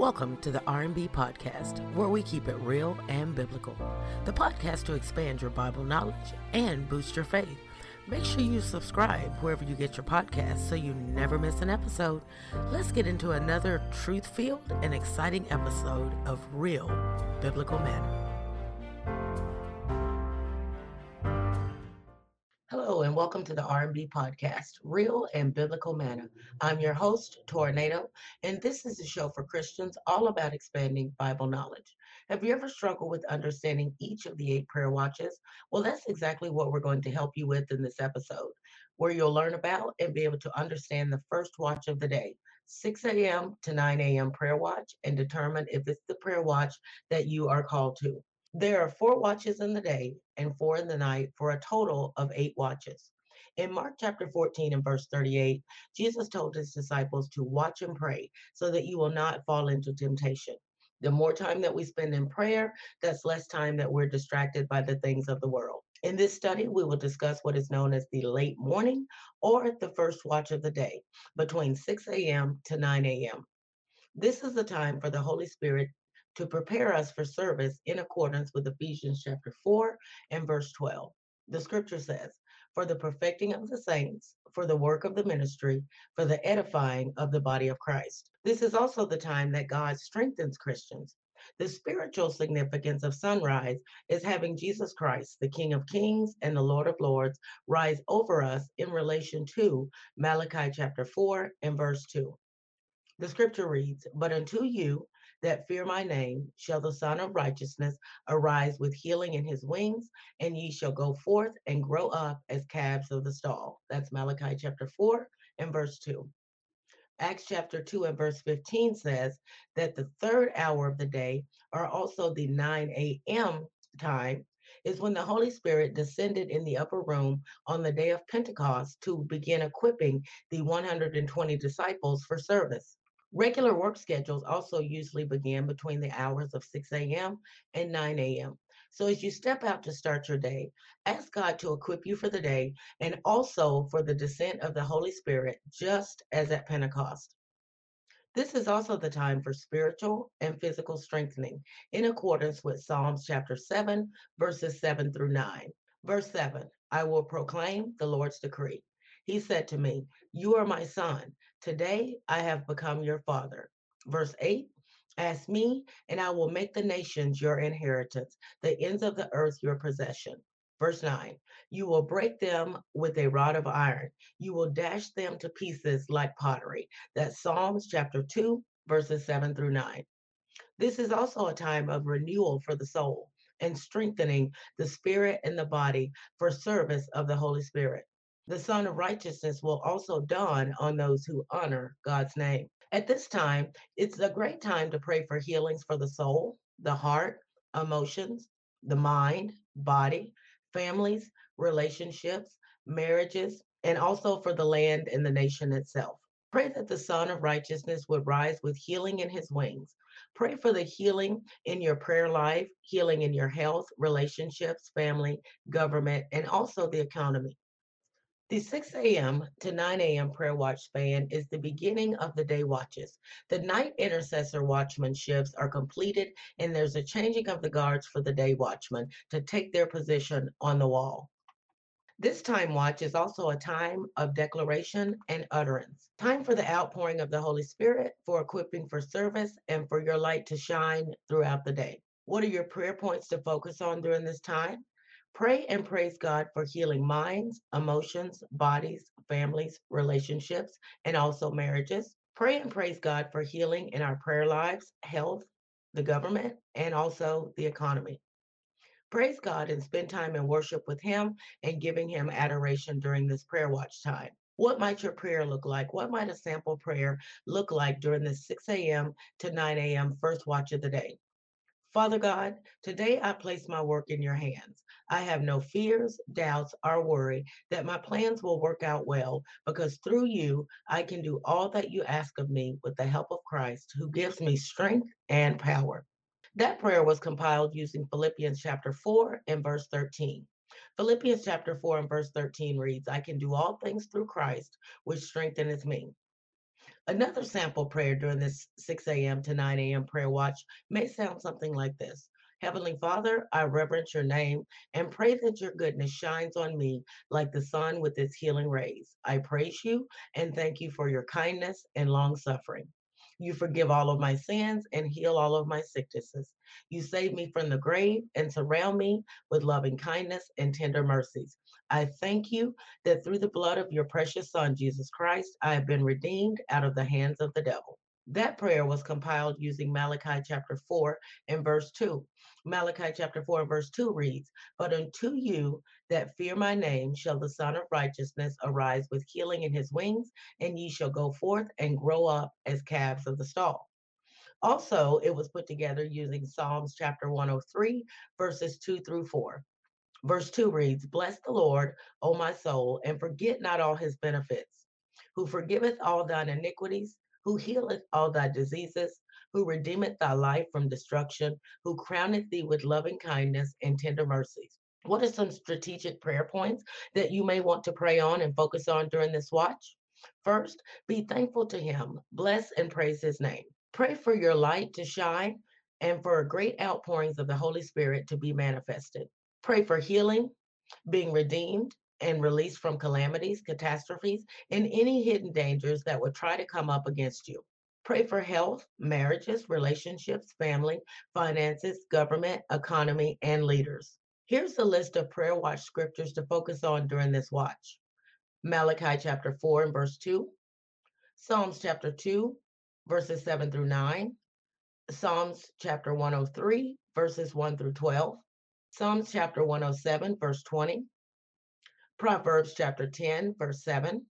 Welcome to the R&B podcast, where we keep it real and biblical. The podcast to expand your Bible knowledge and boost your faith. Make sure you subscribe wherever you get your podcasts so you never miss an episode. Let's get into another truth-filled and exciting episode of Real Biblical Manna. Welcome to the R&B podcast, Real and Biblical Manna. I'm your host, Tornado, and this is a show for Christians all about expanding Bible knowledge. Have you ever struggled with understanding each of the eight prayer watches? Well, that's exactly what we're going to help you with in this episode, where you'll learn about and be able to understand the first watch of the day, 6 a.m. to 9 a.m. prayer watch, and determine if it's the prayer watch that you are called to. There are four watches in the day and four in the night for a total of eight watches. In Mark chapter 14 and verse 38, Jesus told his disciples to watch and pray so that you will not fall into temptation. The more time that we spend in prayer, that's less time that we're distracted by the things of the world. In this study, we will discuss what is known as the late morning or the first watch of the day between 6 a.m. to 9 a.m. This is the time for the Holy Spirit to prepare us for service in accordance with Ephesians chapter 4 and verse 12. The scripture says, For the perfecting of the saints, for the work of the ministry, for the edifying of the body of Christ. This is also the time that God strengthens Christians. The spiritual significance of sunrise is having Jesus Christ, the King of Kings and the Lord of Lords, rise over us in relation to Malachi chapter 4 and verse 2. The scripture reads, But unto you that fear my name shall the Sun of Righteousness arise with healing in his wings, and ye shall go forth and grow up as calves of the stall. That's Malachi chapter 4 and verse 2. Acts chapter 2 and verse 15 says that the third hour of the day, or also the 9 a.m. time, is when the Holy Spirit descended in the upper room on the day of Pentecost to begin equipping the 120 disciples for service. Regular work schedules also usually begin between the hours of 6 a.m. and 9 a.m. So as you step out to start your day, ask God to equip you for the day and also for the descent of the Holy Spirit, just as at Pentecost. This is also the time for spiritual and physical strengthening in accordance with Psalms chapter 7, verses 7 through 9. Verse 7 I will proclaim the Lord's decree. He said to me, You are my son. Today I have become your father. Verse 8 Ask me, and I will make the nations your inheritance, the ends of the earth your possession. Verse 9 You will break them with a rod of iron, you will dash them to pieces like pottery. That's Psalms chapter 2, verses 7 through 9. This is also a time of renewal for the soul and strengthening the spirit and the body for service of the Holy Spirit the Sun of Righteousness will also dawn on those who honor God's name. At this time, it's a great time to pray for healings for the soul, the heart, emotions, the mind, body, families, relationships, marriages, and also for the land and the nation itself. Pray that the Sun of Righteousness would rise with healing in his wings. Pray for the healing in your prayer life, healing in your health, relationships, family, government, and also the economy. The 6 a.m. to 9 a.m. prayer watch span is the beginning of the day watches. The night intercessor watchman shifts are completed, and there's a changing of the guards for the day watchman to take their position on the wall. This time watch is also a time of declaration and utterance. Time for the outpouring of the Holy Spirit, for equipping for service, and for your light to shine throughout the day. What are your prayer points to focus on during this time? Pray and praise God for healing minds, emotions, bodies, families, relationships, and also marriages. Pray and praise God for healing in our prayer lives, health, the government, and also the economy. Praise God and spend time in worship with Him and giving Him adoration during this prayer watch time. What might your prayer look like? What might a sample prayer look like during the 6 a.m. to 9 a.m. first watch of the day? Father God, today I place my work in your hands. I have no fears, doubts, or worry that my plans will work out well because through you, I can do all that you ask of me with the help of Christ who gives me strength and power. That prayer was compiled using Philippians chapter 4 and verse 13. Philippians chapter 4 and verse 13 reads, I can do all things through Christ, which strengthens me. Another sample prayer during this 6 a.m. to 9 a.m. prayer watch may sound something like this Heavenly Father, I reverence your name and pray that your goodness shines on me like the sun with its healing rays. I praise you and thank you for your kindness and long suffering. You forgive all of my sins and heal all of my sicknesses. You save me from the grave and surround me with loving kindness and tender mercies. I thank you that through the blood of your precious Son, Jesus Christ, I have been redeemed out of the hands of the devil. That prayer was compiled using Malachi chapter 4 and verse 2. Malachi chapter 4 and verse 2 reads, But unto you that fear my name shall the Sun of Righteousness arise with healing in his wings, and ye shall go forth and grow up as calves of the stall. Also, it was put together using Psalms chapter 103, verses 2 through 4. Verse 2 reads, Bless the Lord, O my soul, and forget not all his benefits, who forgiveth all thine iniquities who healeth all thy diseases, who redeemeth thy life from destruction, who crowneth thee with loving kindness and tender mercies. What are some strategic prayer points that you may want to pray on and focus on during this watch? First, be thankful to him, bless and praise his name. Pray for your light to shine and for great outpourings of the Holy Spirit to be manifested. Pray for healing, being redeemed, and release from calamities, catastrophes, and any hidden dangers that would try to come up against you. Pray for health, marriages, relationships, family, finances, government, economy, and leaders. Here's a list of prayer watch scriptures to focus on during this watch Malachi chapter 4 and verse 2, Psalms chapter 2, verses 7 through 9, Psalms chapter 103, verses 1 through 12, Psalms chapter 107, verse 20, Proverbs chapter 10, verse 7,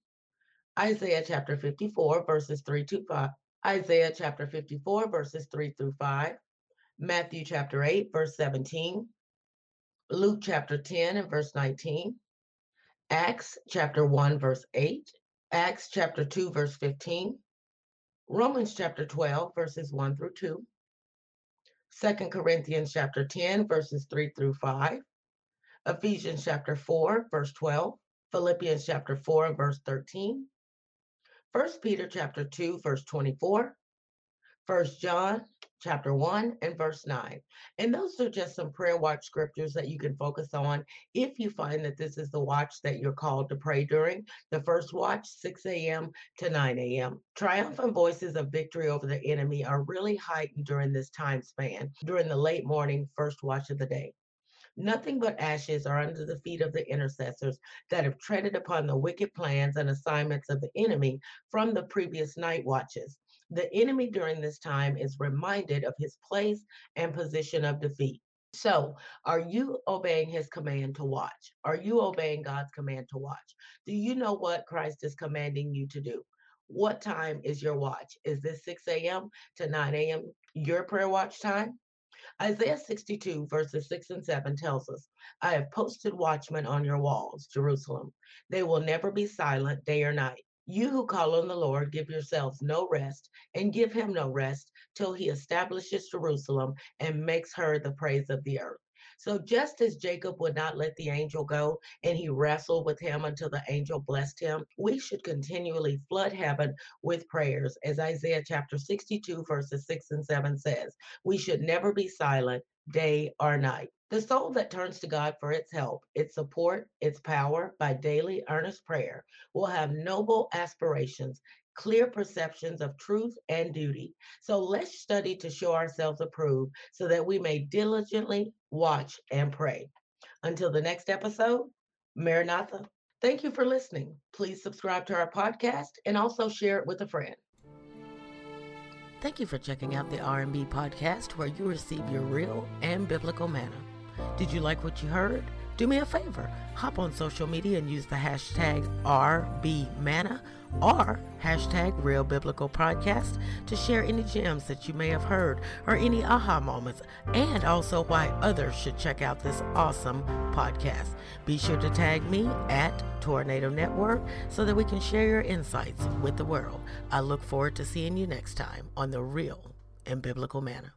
Isaiah chapter 54, verses 3 to 5, Isaiah chapter 54, verses 3 through 5, Matthew chapter 8, verse 17, Luke chapter 10 and verse 19, Acts chapter 1, verse 8, Acts chapter 2, verse 15, Romans chapter 12, verses 1 through 2, 2 Corinthians chapter 10, verses 3 through 5, Ephesians chapter 4, verse 12, Philippians chapter 4, and verse 13, 1 Peter chapter 2, verse 24, 1 John chapter 1 and verse 9. And those are just some prayer watch scriptures that you can focus on if you find that this is the watch that you're called to pray during. The first watch, 6 a.m. to 9 a.m. Triumphant voices of victory over the enemy are really heightened during this time span, during the late morning first watch of the day. Nothing but ashes are under the feet of the intercessors that have treaded upon the wicked plans and assignments of the enemy from the previous night watches. The enemy during this time is reminded of his place and position of defeat. So, are you obeying his command to watch? Are you obeying God's command to watch? Do you know what Christ is commanding you to do? What time is your watch? Is this 6 a.m. to 9 a.m. your prayer watch time? Isaiah 62, verses 6 and 7 tells us, I have posted watchmen on your walls, Jerusalem. They will never be silent day or night. You who call on the Lord, give yourselves no rest and give him no rest till he establishes Jerusalem and makes her the praise of the earth. So just as Jacob would not let the angel go and he wrestled with him until the angel blessed him, we should continually flood heaven with prayers. As Isaiah chapter 62, verses 6 and 7 says, we should never be silent day or night. The soul that turns to God for its help, its support, its power by daily earnest prayer will have noble aspirations clear perceptions of truth and duty. So let's study to show ourselves approved so that we may diligently watch and pray. Until the next episode, Maranatha. Thank you for listening. Please subscribe to our podcast and also share it with a friend. Thank you for checking out the R&B podcast where you receive your real and biblical manna. Did you like what you heard? Do me a favor, hop on social media and use the hashtag RBManna or hashtag Real Biblical Podcast to share any gems that you may have heard or any aha moments, and also why others should check out this awesome podcast. Be sure to tag me at Tornado Network so that we can share your insights with the world. I look forward to seeing you next time on the Real and Biblical Manna.